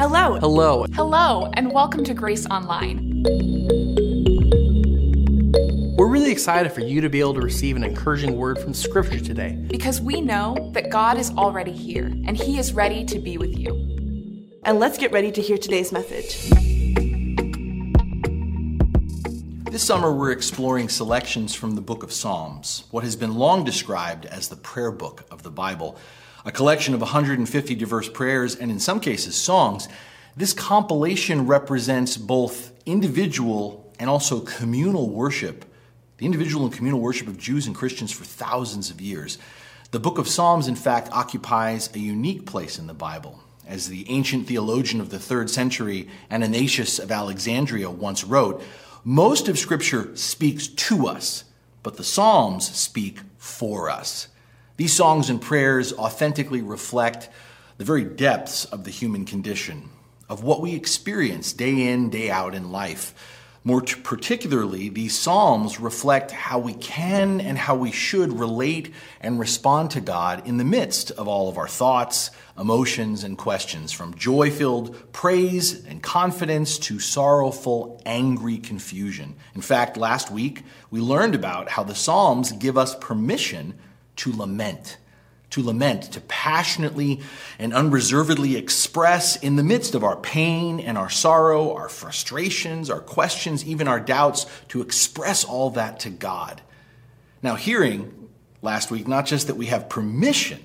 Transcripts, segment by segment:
Hello. Hello. Hello, and welcome to Grace Online. We're really excited for you to be able to receive an encouraging word from Scripture today. Because we know that God is already here and He is ready to be with you. And let's get ready to hear today's message. This summer, we're exploring selections from the book of Psalms, what has been long described as the prayer book of the Bible. A collection of 150 diverse prayers and, in some cases, songs. This compilation represents both individual and also communal worship, the individual and communal worship of Jews and Christians for thousands of years. The book of Psalms, in fact, occupies a unique place in the Bible. As the ancient theologian of the third century, Athanasius of Alexandria, once wrote, most of Scripture speaks to us, but the Psalms speak for us. These songs and prayers authentically reflect the very depths of the human condition, of what we experience day in, day out in life. More particularly, these Psalms reflect how we can and how we should relate and respond to God in the midst of all of our thoughts, emotions, and questions, from joy filled praise and confidence to sorrowful, angry confusion. In fact, last week we learned about how the Psalms give us permission to lament to lament, to passionately and unreservedly express in the midst of our pain and our sorrow, our frustrations, our questions, even our doubts, to express all that to God. Now, hearing last week, not just that we have permission,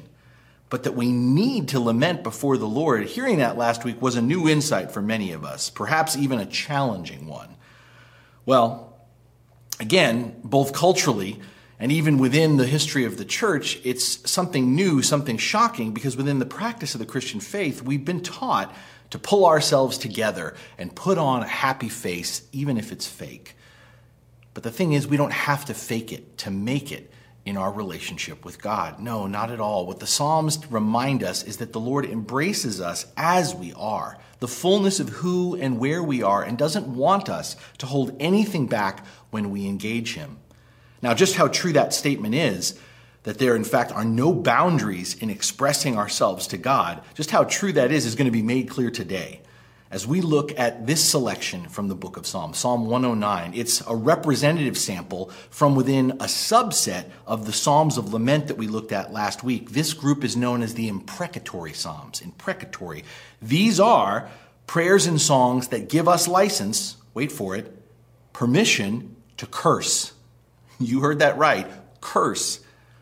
but that we need to lament before the Lord, hearing that last week was a new insight for many of us, perhaps even a challenging one. Well, again, both culturally, and even within the history of the church, it's something new, something shocking, because within the practice of the Christian faith, we've been taught to pull ourselves together and put on a happy face, even if it's fake. But the thing is, we don't have to fake it to make it in our relationship with God. No, not at all. What the Psalms remind us is that the Lord embraces us as we are, the fullness of who and where we are, and doesn't want us to hold anything back when we engage Him. Now, just how true that statement is, that there in fact are no boundaries in expressing ourselves to God, just how true that is, is going to be made clear today. As we look at this selection from the book of Psalms, Psalm 109, it's a representative sample from within a subset of the Psalms of Lament that we looked at last week. This group is known as the imprecatory Psalms. Imprecatory. These are prayers and songs that give us license, wait for it, permission to curse. You heard that right. Curse.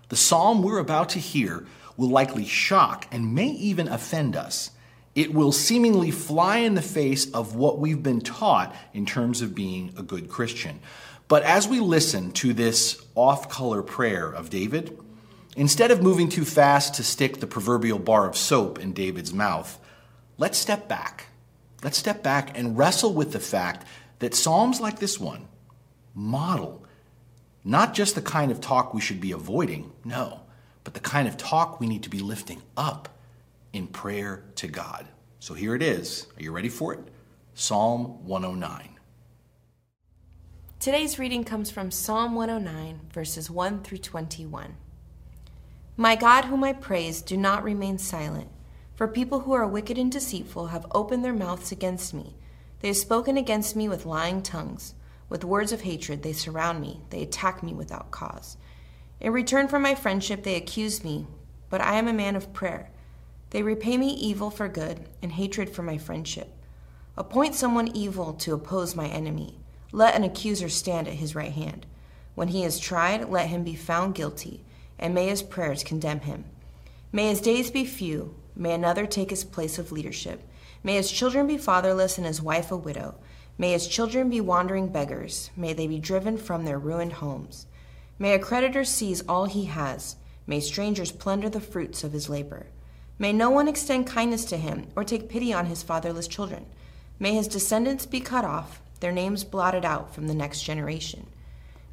The psalm we're about to hear will likely shock and may even offend us. It will seemingly fly in the face of what we've been taught in terms of being a good Christian. But as we listen to this off color prayer of David, instead of moving too fast to stick the proverbial bar of soap in David's mouth, let's step back. Let's step back and wrestle with the fact that Psalms like this one model not just the kind of talk we should be avoiding, no, but the kind of talk we need to be lifting up in prayer to God. So here it is. Are you ready for it? Psalm 109. Today's reading comes from Psalm 109, verses 1 through 21. My God, whom I praise, do not remain silent. For people who are wicked and deceitful have opened their mouths against me. They have spoken against me with lying tongues. With words of hatred, they surround me, they attack me without cause. In return for my friendship, they accuse me, but I am a man of prayer. They repay me evil for good and hatred for my friendship. Appoint someone evil to oppose my enemy. Let an accuser stand at his right hand. When he is tried, let him be found guilty, and may his prayers condemn him. May his days be few, may another take his place of leadership. May his children be fatherless and his wife a widow. May his children be wandering beggars. May they be driven from their ruined homes. May a creditor seize all he has. May strangers plunder the fruits of his labor. May no one extend kindness to him or take pity on his fatherless children. May his descendants be cut off, their names blotted out from the next generation.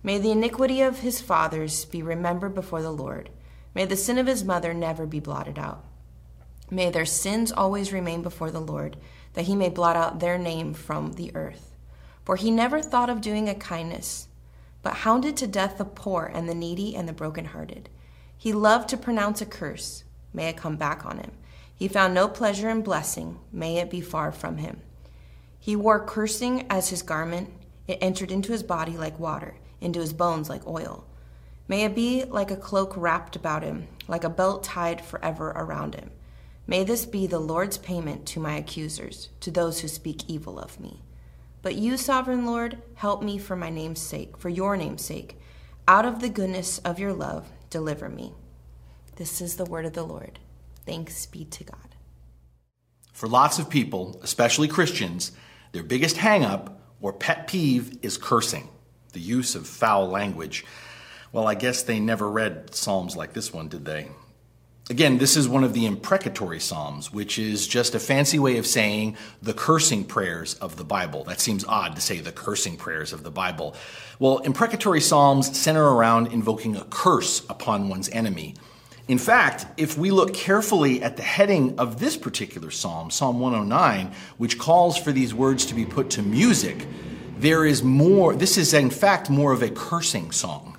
May the iniquity of his fathers be remembered before the Lord. May the sin of his mother never be blotted out. May their sins always remain before the Lord that he may blot out their name from the earth. For he never thought of doing a kindness, but hounded to death the poor and the needy and the brokenhearted. He loved to pronounce a curse. May it come back on him. He found no pleasure in blessing, may it be far from him. He wore cursing as his garment, it entered into his body like water, into his bones like oil. May it be like a cloak wrapped about him, like a belt tied forever around him. May this be the Lord's payment to my accusers, to those who speak evil of me. But you, sovereign Lord, help me for my name's sake, for your name's sake. Out of the goodness of your love, deliver me. This is the word of the Lord. Thanks be to God. For lots of people, especially Christians, their biggest hangup or pet peeve is cursing, the use of foul language. Well, I guess they never read Psalms like this one, did they? Again, this is one of the imprecatory Psalms, which is just a fancy way of saying the cursing prayers of the Bible. That seems odd to say the cursing prayers of the Bible. Well, imprecatory Psalms center around invoking a curse upon one's enemy. In fact, if we look carefully at the heading of this particular psalm, Psalm 109, which calls for these words to be put to music, there is more, this is in fact more of a cursing song.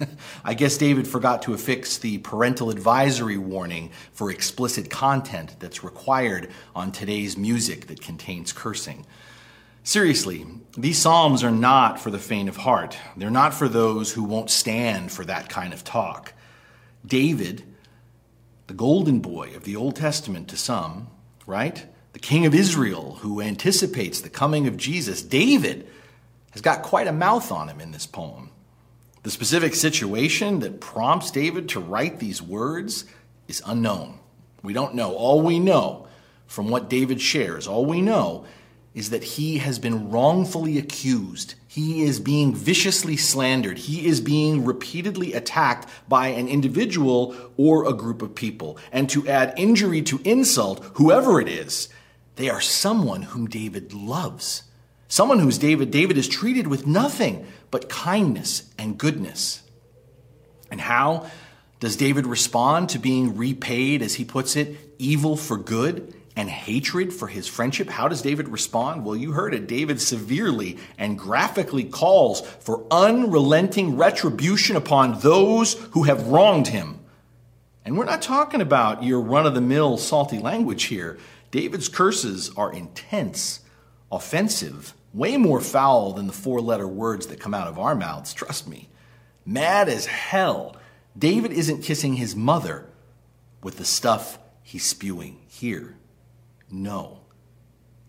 I guess David forgot to affix the parental advisory warning for explicit content that's required on today's music that contains cursing. Seriously, these Psalms are not for the faint of heart. They're not for those who won't stand for that kind of talk. David, the golden boy of the Old Testament to some, right? The king of Israel who anticipates the coming of Jesus, David, has got quite a mouth on him in this poem. The specific situation that prompts David to write these words is unknown. We don't know. All we know from what David shares, all we know is that he has been wrongfully accused. He is being viciously slandered. He is being repeatedly attacked by an individual or a group of people. And to add injury to insult, whoever it is, they are someone whom David loves. Someone who's David David is treated with nothing but kindness and goodness. And how does David respond to being repaid, as he puts it, evil for good? and hatred for his friendship, how does David respond? Well, you heard it. David severely and graphically calls for unrelenting retribution upon those who have wronged him. And we're not talking about your run of the mill salty language here. David's curses are intense, offensive, way more foul than the four letter words that come out of our mouths, trust me. Mad as hell. David isn't kissing his mother with the stuff he's spewing here. No.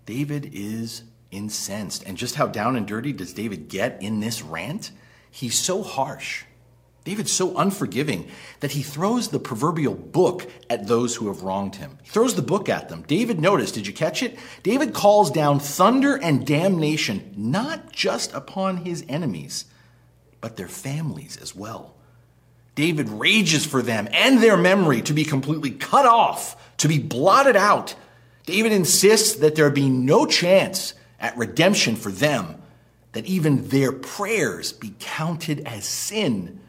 David is incensed. And just how down and dirty does David get in this rant? He's so harsh. David's so unforgiving that he throws the proverbial book at those who have wronged him. He throws the book at them. David, notice, did you catch it? David calls down thunder and damnation, not just upon his enemies, but their families as well. David rages for them and their memory to be completely cut off, to be blotted out, David insists that there be no chance at redemption for them, that even their prayers be counted as sin.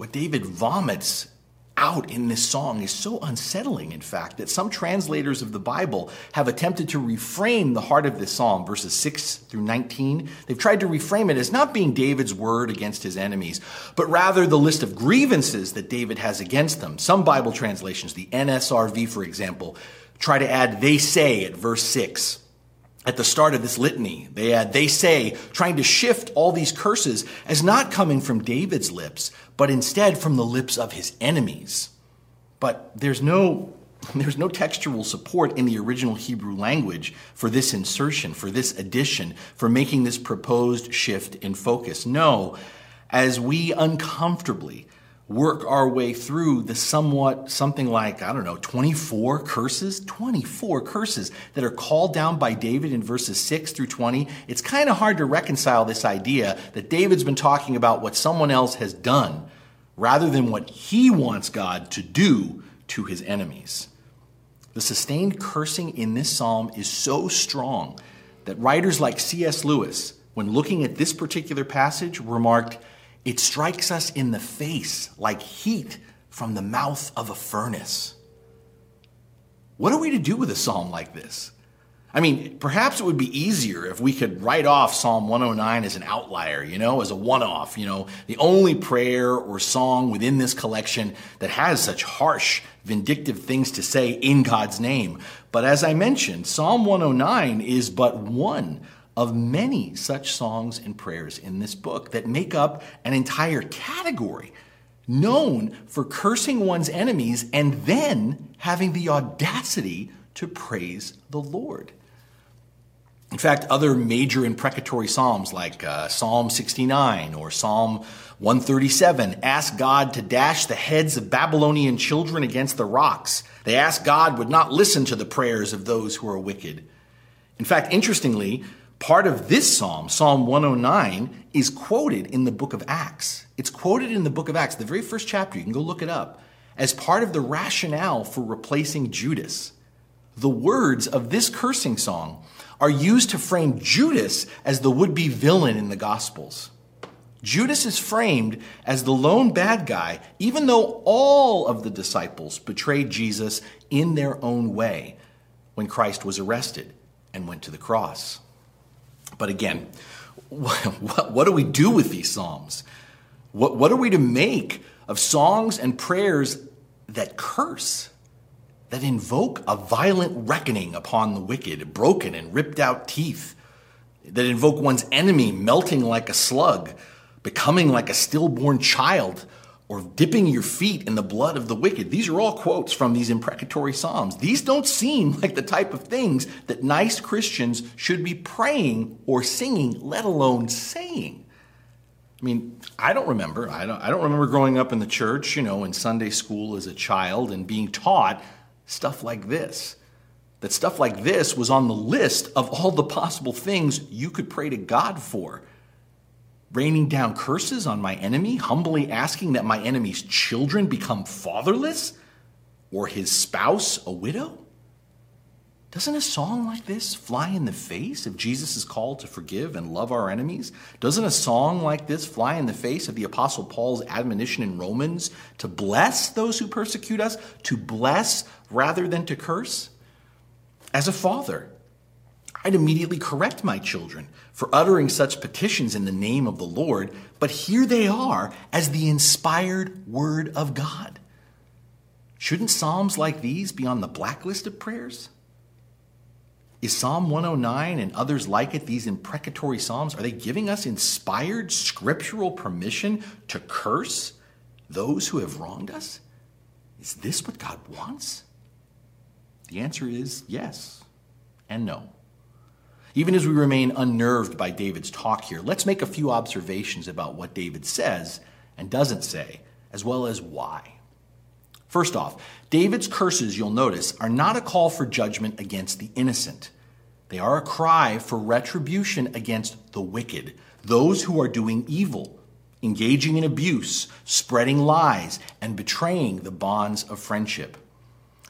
What David vomits out in this song is so unsettling, in fact, that some translators of the Bible have attempted to reframe the heart of this psalm, verses 6 through 19. They've tried to reframe it as not being David's word against his enemies, but rather the list of grievances that David has against them. Some Bible translations, the NSRV, for example, try to add they say at verse 6. At the start of this litany, they add they say, trying to shift all these curses as not coming from David's lips, but instead from the lips of his enemies. But there's no there's no textual support in the original Hebrew language for this insertion, for this addition, for making this proposed shift in focus. No, as we uncomfortably work our way through the somewhat something like, I don't know, 24 curses, 24 curses that are called down by David in verses 6 through 20. It's kind of hard to reconcile this idea that David's been talking about what someone else has done rather than what he wants God to do to his enemies. The sustained cursing in this psalm is so strong that writers like C.S. Lewis, when looking at this particular passage, remarked, it strikes us in the face like heat from the mouth of a furnace. What are we to do with a psalm like this? I mean, perhaps it would be easier if we could write off Psalm 109 as an outlier, you know, as a one off, you know, the only prayer or song within this collection that has such harsh, vindictive things to say in God's name. But as I mentioned, Psalm 109 is but one of many such songs and prayers in this book that make up an entire category known for cursing one's enemies and then having the audacity to praise the Lord. In fact, other major imprecatory psalms like uh, Psalm 69 or Psalm 137 ask God to dash the heads of Babylonian children against the rocks. They ask God would not listen to the prayers of those who are wicked. In fact, interestingly, part of this psalm, Psalm 109, is quoted in the book of Acts. It's quoted in the book of Acts, the very first chapter, you can go look it up, as part of the rationale for replacing Judas. The words of this cursing song are used to frame Judas as the would be villain in the Gospels. Judas is framed as the lone bad guy, even though all of the disciples betrayed Jesus in their own way when Christ was arrested and went to the cross. But again, what, what do we do with these Psalms? What, what are we to make of songs and prayers that curse? that invoke a violent reckoning upon the wicked, broken and ripped out teeth, that invoke one's enemy melting like a slug, becoming like a stillborn child, or dipping your feet in the blood of the wicked. These are all quotes from these imprecatory Psalms. These don't seem like the type of things that nice Christians should be praying or singing, let alone saying. I mean, I don't remember. I don't, I don't remember growing up in the church, you know, in Sunday school as a child and being taught stuff like this. That stuff like this was on the list of all the possible things you could pray to God for. Raining down curses on my enemy, humbly asking that my enemy's children become fatherless, or his spouse a widow? Doesn't a song like this fly in the face of Jesus' call to forgive and love our enemies? Doesn't a song like this fly in the face of the Apostle Paul's admonition in Romans to bless those who persecute us, to bless rather than to curse? As a father, I'd immediately correct my children for uttering such petitions in the name of the Lord, but here they are as the inspired word of God. Shouldn't Psalms like these be on the blacklist of prayers? Is Psalm 109 and others like it, these imprecatory Psalms, are they giving us inspired scriptural permission to curse those who have wronged us? Is this what God wants? The answer is yes and no. Even as we remain unnerved by David's talk here, let's make a few observations about what David says and doesn't say, as well as why. First off, David's curses, you'll notice, are not a call for judgment against the innocent. They are a cry for retribution against the wicked, those who are doing evil, engaging in abuse, spreading lies, and betraying the bonds of friendship.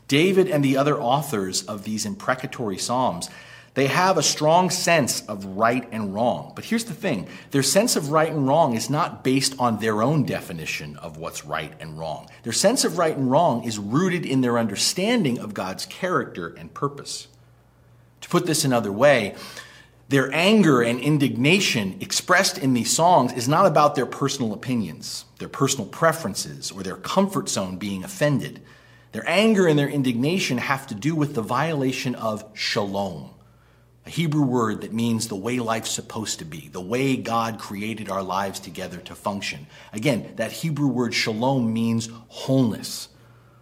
David and the other authors of these imprecatory Psalms they have a strong sense of right and wrong. But here's the thing their sense of right and wrong is not based on their own definition of what's right and wrong. Their sense of right and wrong is rooted in their understanding of God's character and purpose. To put this another way, their anger and indignation expressed in these songs is not about their personal opinions, their personal preferences, or their comfort zone being offended. Their anger and their indignation have to do with the violation of shalom Hebrew word that means the way life's supposed to be, the way God created our lives together to function. Again, that Hebrew word shalom means wholeness,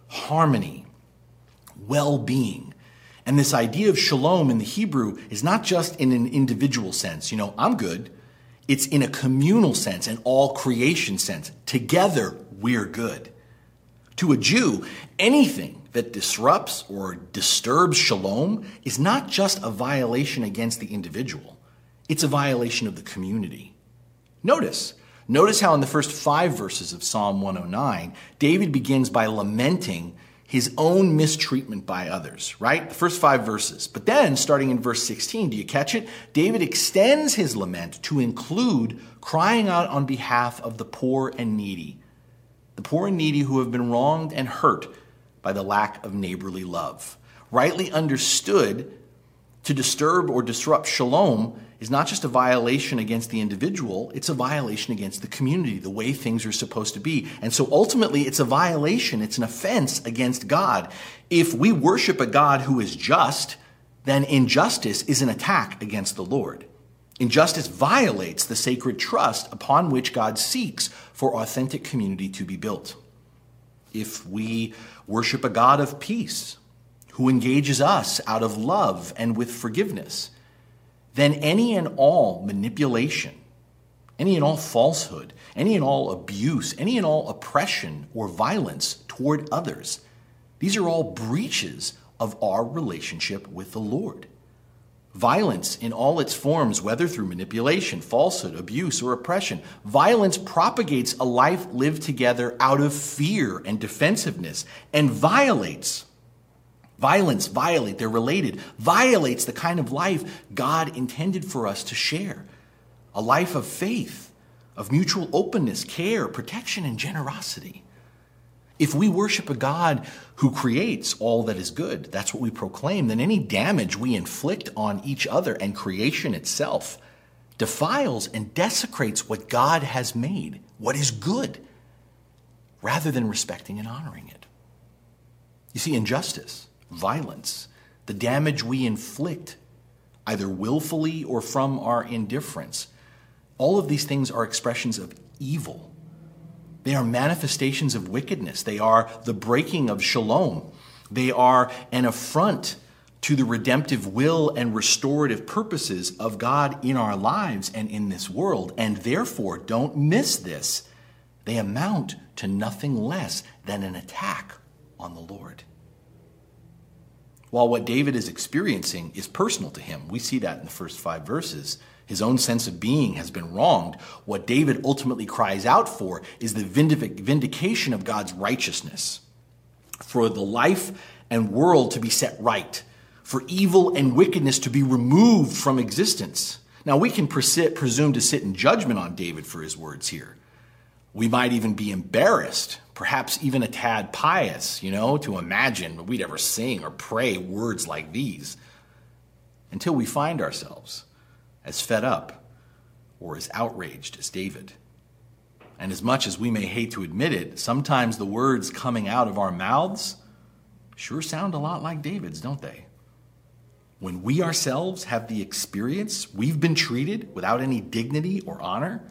harmony, well being. And this idea of shalom in the Hebrew is not just in an individual sense, you know, I'm good. It's in a communal sense, an all creation sense. Together, we're good. To a Jew, anything that disrupts or disturbs shalom is not just a violation against the individual, it's a violation of the community. Notice, notice how in the first five verses of Psalm 109, David begins by lamenting his own mistreatment by others, right? The first five verses. But then, starting in verse 16, do you catch it? David extends his lament to include crying out on behalf of the poor and needy. The poor and needy who have been wronged and hurt by the lack of neighborly love. Rightly understood To disturb or disrupt shalom is not just a violation against the individual, it's a violation against the community, the way things are supposed to be. And so ultimately, it's a violation, it's an offense against God. If we worship a God who is just, then injustice is an attack against the Lord. Injustice violates the sacred trust upon which God seeks for authentic community to be built. If we worship a God of peace, who engages us out of love and with forgiveness, then any and all manipulation, any and all falsehood, any and all abuse, any and all oppression or violence toward others, these are all breaches of our relationship with the Lord. Violence in all its forms, whether through manipulation, falsehood, abuse, or oppression, violence propagates a life lived together out of fear and defensiveness and violates Violence, violate, they're related, violates the kind of life God intended for us to share a life of faith, of mutual openness, care, protection, and generosity. If we worship a God who creates all that is good, that's what we proclaim, then any damage we inflict on each other and creation itself defiles and desecrates what God has made, what is good, rather than respecting and honoring it. You see, injustice violence, the damage we inflict, either willfully or from our indifference. All of these things are expressions of evil. They are manifestations of wickedness. They are the breaking of shalom. They are an affront to the redemptive will and restorative purposes of God in our lives and in this world. And therefore, don't miss this. They amount to nothing less than an attack on the Lord. While what David is experiencing is personal to him, we see that in the first five verses. His own sense of being has been wronged. What David ultimately cries out for is the vindication of God's righteousness, for the life and world to be set right, for evil and wickedness to be removed from existence. Now, we can presume to sit in judgment on David for his words here. We might even be embarrassed perhaps even a tad pious, you know, to imagine we'd ever sing or pray words like these until we find ourselves as fed up or as outraged as David. And as much as we may hate to admit it, sometimes the words coming out of our mouths sure sound a lot like David's, don't they? When we ourselves have the experience we've been treated without any dignity or honor,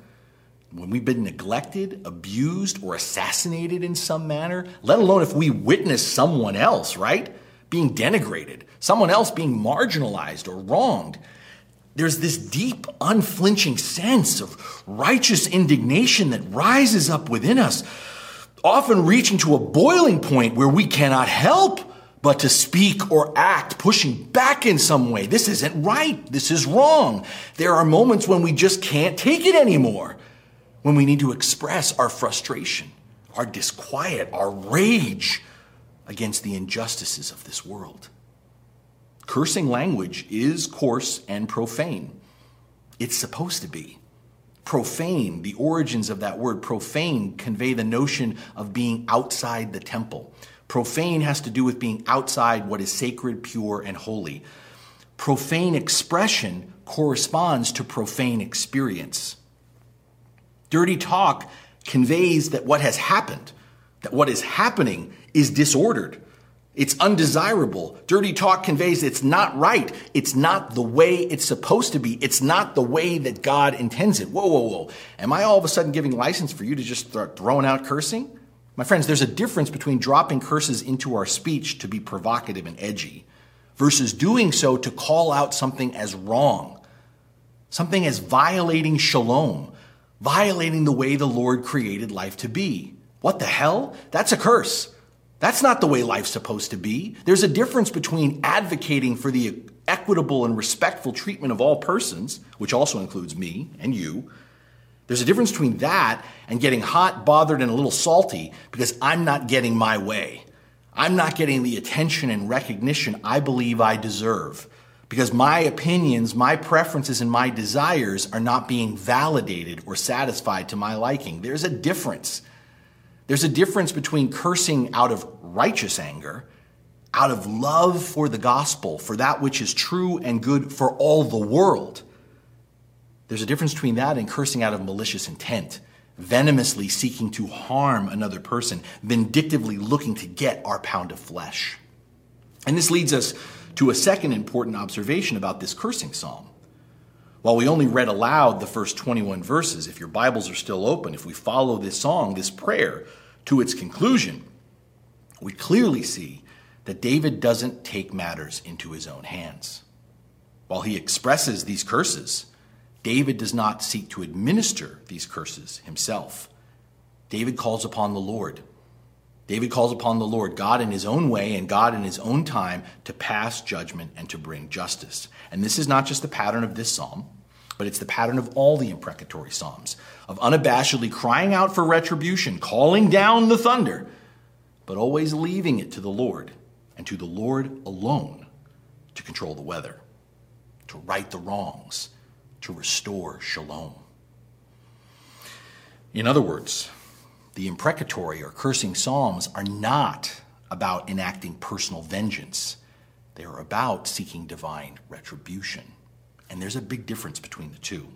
when we've been neglected, abused, or assassinated in some manner, let alone if we witness someone else, right, being denigrated, someone else being marginalized or wronged, there's this deep, unflinching sense of righteous indignation that rises up within us, often reaching to a boiling point where we cannot help but to speak or act, pushing back in some way. This isn't right. This is wrong. There are moments when we just can't take it anymore when we need to express our frustration, our disquiet, our rage against the injustices of this world. Cursing language is coarse and profane. It's supposed to be. Profane, the origins of that word profane convey the notion of being outside the temple. Profane has to do with being outside what is sacred, pure, and holy. Profane expression corresponds to profane experience. Dirty talk conveys that what has happened, that what is happening is disordered. It's undesirable. Dirty talk conveys it's not right. It's not the way it's supposed to be. It's not the way that God intends it. Whoa, whoa, whoa. Am I all of a sudden giving license for you to just start throwing out cursing? My friends, there's a difference between dropping curses into our speech to be provocative and edgy versus doing so to call out something as wrong, something as violating shalom, violating the way the Lord created life to be. What the hell? That's a curse. That's not the way life's supposed to be. There's a difference between advocating for the equitable and respectful treatment of all persons, which also includes me and you. There's a difference between that and getting hot, bothered, and a little salty because I'm not getting my way. I'm not getting the attention and recognition I believe I deserve because my opinions, my preferences, and my desires are not being validated or satisfied to my liking. There's a difference. There's a difference between cursing out of righteous anger out of love for the gospel, for that which is true and good for all the world. There's a difference between that and cursing out of malicious intent, venomously seeking to harm another person, vindictively looking to get our pound of flesh. And this leads us to a second important observation about this cursing psalm. While we only read aloud the first 21 verses, if your Bibles are still open, if we follow this song, this prayer, to its conclusion, we clearly see that David doesn't take matters into his own hands. While he expresses these curses, David does not seek to administer these curses himself. David calls upon the Lord. David calls upon the Lord, God in his own way and God in his own time, to pass judgment and to bring justice. And this is not just the pattern of this psalm, but it's the pattern of all the imprecatory psalms, of unabashedly crying out for retribution, calling down the thunder, but always leaving it to the Lord and to the Lord alone to control the weather, to right the wrongs, to restore shalom. In other words, the imprecatory or cursing psalms are not about enacting personal vengeance. They are about seeking divine retribution. And there's a big difference between the two.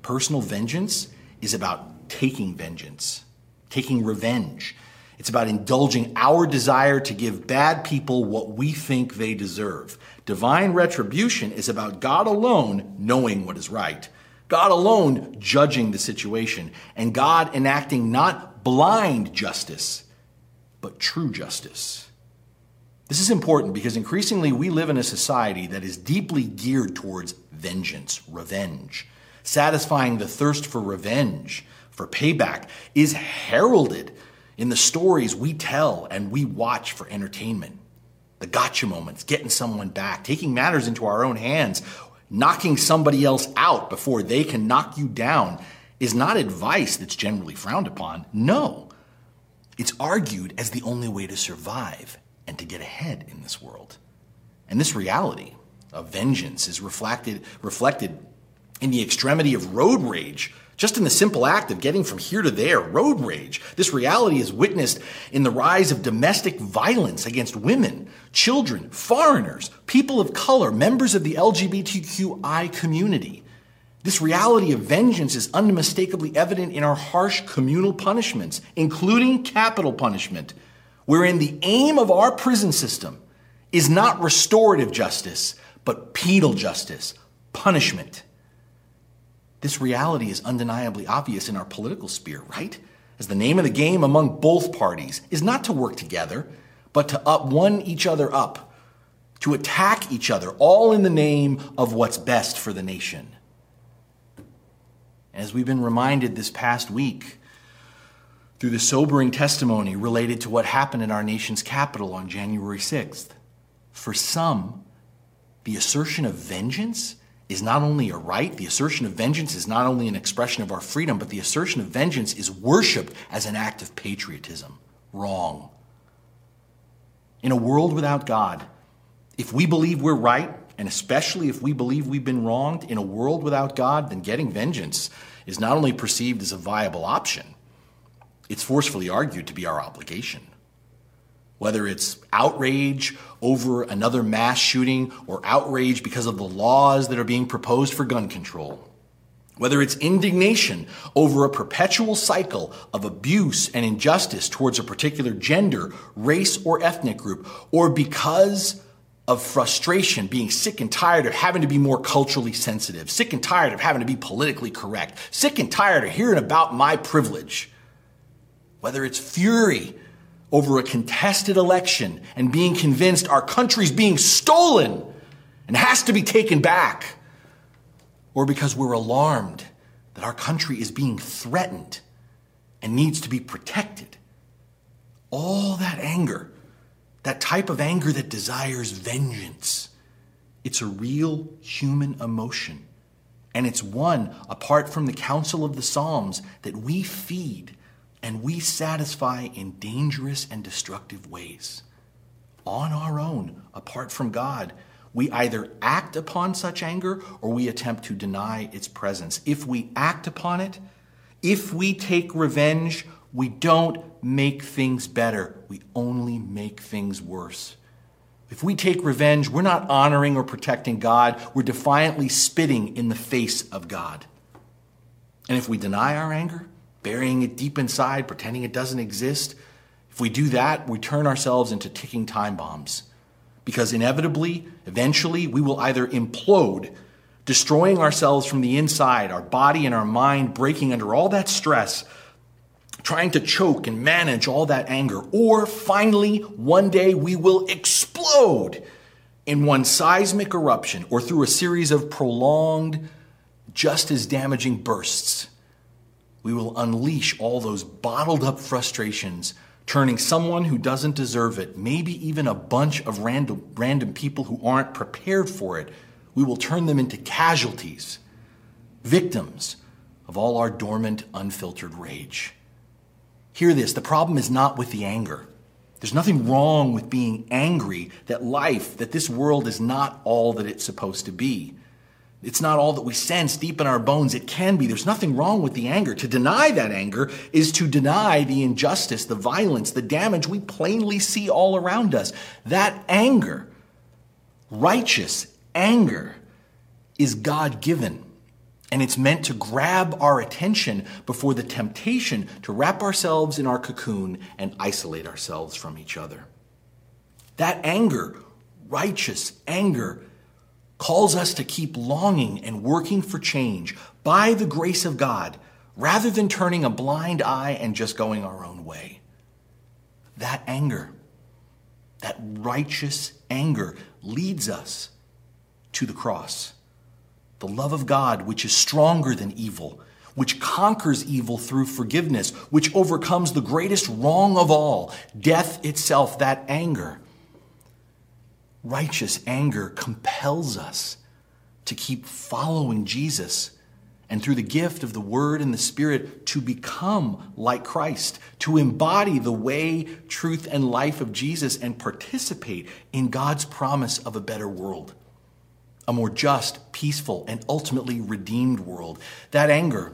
Personal vengeance is about taking vengeance, taking revenge. It's about indulging our desire to give bad people what we think they deserve. Divine retribution is about God alone knowing what is right, God alone judging the situation, and God enacting not blind justice, but true justice. This is important because increasingly we live in a society that is deeply geared towards vengeance, revenge. Satisfying the thirst for revenge, for payback, is heralded in the stories we tell and we watch for entertainment. The gotcha moments, getting someone back, taking matters into our own hands, knocking somebody else out before they can knock you down is not advice that's generally frowned upon. No. It's argued as the only way to survive and to get ahead in this world. And this reality of vengeance is reflected, reflected in the extremity of road rage just in the simple act of getting from here to there, road rage. This reality is witnessed in the rise of domestic violence against women, children, foreigners, people of color, members of the LGBTQI community. This reality of vengeance is unmistakably evident in our harsh communal punishments, including capital punishment, wherein the aim of our prison system is not restorative justice, but penal justice, punishment. This reality is undeniably obvious in our political sphere, right? As the name of the game among both parties is not to work together, but to up one each other up, to attack each other, all in the name of what's best for the nation. As we've been reminded this past week, through the sobering testimony related to what happened in our nation's capital on January 6th, for some, the assertion of vengeance is not only a right, the assertion of vengeance is not only an expression of our freedom, but the assertion of vengeance is worshiped as an act of patriotism. Wrong. In a world without God, if we believe we're right, and especially if we believe we've been wronged, in a world without God, then getting vengeance is not only perceived as a viable option, it's forcefully argued to be our obligation whether it's outrage over another mass shooting or outrage because of the laws that are being proposed for gun control, whether it's indignation over a perpetual cycle of abuse and injustice towards a particular gender, race, or ethnic group, or because of frustration, being sick and tired of having to be more culturally sensitive, sick and tired of having to be politically correct, sick and tired of hearing about my privilege, whether it's fury over a contested election and being convinced our country's being stolen and has to be taken back, or because we're alarmed that our country is being threatened and needs to be protected. All that anger, that type of anger that desires vengeance, it's a real human emotion. And it's one, apart from the counsel of the Psalms, that we feed and we satisfy in dangerous and destructive ways. On our own, apart from God, we either act upon such anger or we attempt to deny its presence. If we act upon it, if we take revenge, we don't make things better, we only make things worse. If we take revenge, we're not honoring or protecting God, we're defiantly spitting in the face of God. And if we deny our anger, burying it deep inside, pretending it doesn't exist, if we do that, we turn ourselves into ticking time bombs. Because inevitably, eventually, we will either implode, destroying ourselves from the inside, our body and our mind breaking under all that stress, trying to choke and manage all that anger. Or finally, one day we will explode in one seismic eruption or through a series of prolonged, just as damaging bursts. We will unleash all those bottled up frustrations, turning someone who doesn't deserve it, maybe even a bunch of random, random people who aren't prepared for it, we will turn them into casualties, victims of all our dormant, unfiltered rage. Hear this the problem is not with the anger. There's nothing wrong with being angry that life, that this world is not all that it's supposed to be. It's not all that we sense deep in our bones. It can be. There's nothing wrong with the anger. To deny that anger is to deny the injustice, the violence, the damage we plainly see all around us. That anger, righteous anger, is God given. And it's meant to grab our attention before the temptation to wrap ourselves in our cocoon and isolate ourselves from each other. That anger, righteous anger, calls us to keep longing and working for change by the grace of God rather than turning a blind eye and just going our own way. That anger, that righteous anger, leads us to the cross the love of God, which is stronger than evil, which conquers evil through forgiveness, which overcomes the greatest wrong of all, death itself, that anger. Righteous anger compels us to keep following Jesus and through the gift of the Word and the Spirit to become like Christ, to embody the way, truth, and life of Jesus and participate in God's promise of a better world a more just, peaceful, and ultimately redeemed world. That anger,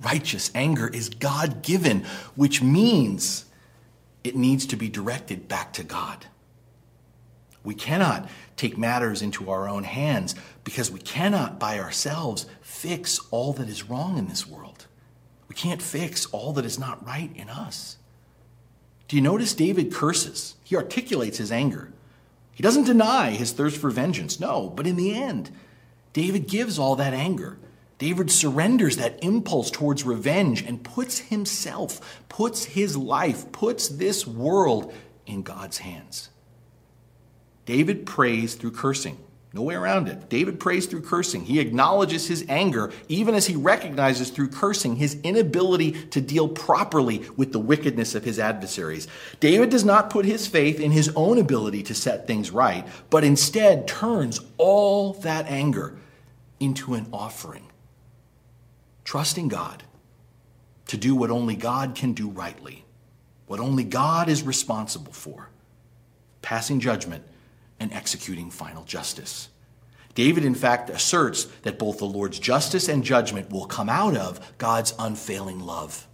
righteous anger, is God given, which means it needs to be directed back to God. We cannot take matters into our own hands because we cannot by ourselves fix all that is wrong in this world. We can't fix all that is not right in us. Do you notice David curses? He articulates his anger. He doesn't deny his thirst for vengeance, no, but in the end, David gives all that anger. David surrenders that impulse towards revenge and puts himself, puts his life, puts this world in God's hands. David prays through cursing. No way around it. David prays through cursing. He acknowledges his anger, even as he recognizes through cursing his inability to deal properly with the wickedness of his adversaries. David does not put his faith in his own ability to set things right, but instead turns all that anger into an offering, trusting God to do what only God can do rightly, what only God is responsible for, passing judgment and executing final justice. David, in fact, asserts that both the Lord's justice and judgment will come out of God's unfailing love.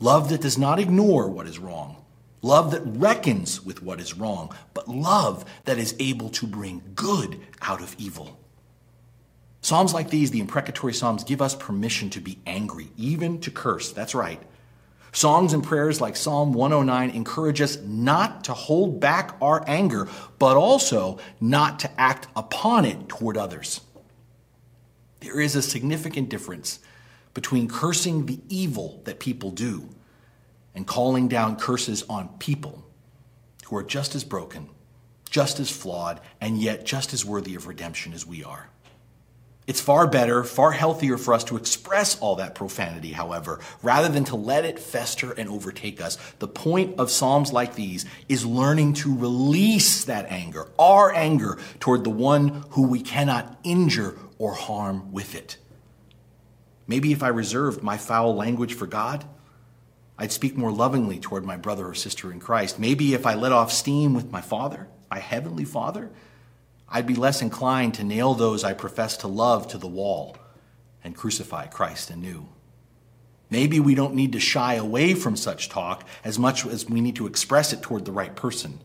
Love that does not ignore what is wrong, love that reckons with what is wrong, but love that is able to bring good out of evil. Psalms like these, the imprecatory Psalms, give us permission to be angry, even to curse. That's right. Songs and prayers like Psalm 109 encourage us not to hold back our anger, but also not to act upon it toward others. There is a significant difference between cursing the evil that people do and calling down curses on people who are just as broken, just as flawed, and yet just as worthy of redemption as we are. It's far better, far healthier for us to express all that profanity, however, rather than to let it fester and overtake us. The point of Psalms like these is learning to release that anger, our anger, toward the one who we cannot injure or harm with it. Maybe if I reserved my foul language for God, I'd speak more lovingly toward my brother or sister in Christ. Maybe if I let off steam with my Father, my Heavenly Father, I'd be less inclined to nail those I profess to love to the wall and crucify Christ anew. Maybe we don't need to shy away from such talk as much as we need to express it toward the right person.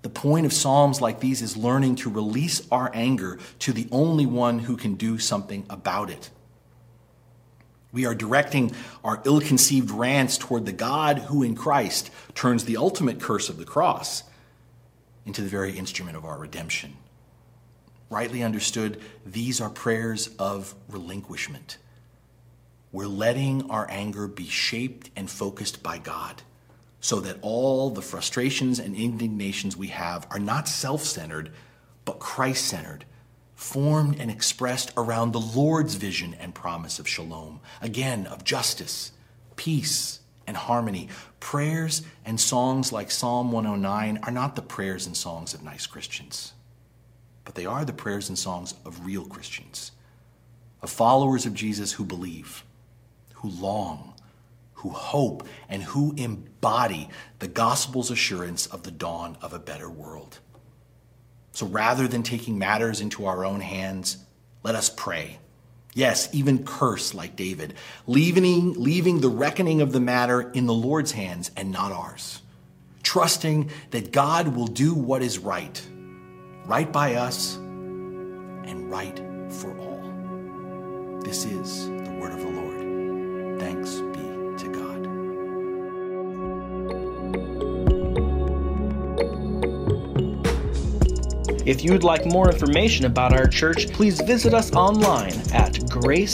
The point of Psalms like these is learning to release our anger to the only one who can do something about it. We are directing our ill conceived rants toward the God who in Christ turns the ultimate curse of the cross into the very instrument of our redemption. Rightly understood, these are prayers of relinquishment. We're letting our anger be shaped and focused by God so that all the frustrations and indignations we have are not self centered, but Christ centered, formed and expressed around the Lord's vision and promise of shalom, again, of justice, peace, and harmony. Prayers and songs like Psalm 109 are not the prayers and songs of nice Christians, but they are the prayers and songs of real Christians, of followers of Jesus who believe, who long, who hope and who embody the gospel's assurance of the dawn of a better world. So rather than taking matters into our own hands, let us pray. Yes, even curse like David, leaving, leaving the reckoning of the matter in the Lord's hands and not ours. Trusting that God will do what is right, right by us and right for all. This is the word of the Lord. Thanks be to God. If you'd like more information about our church, please visit us online at gracehb.org.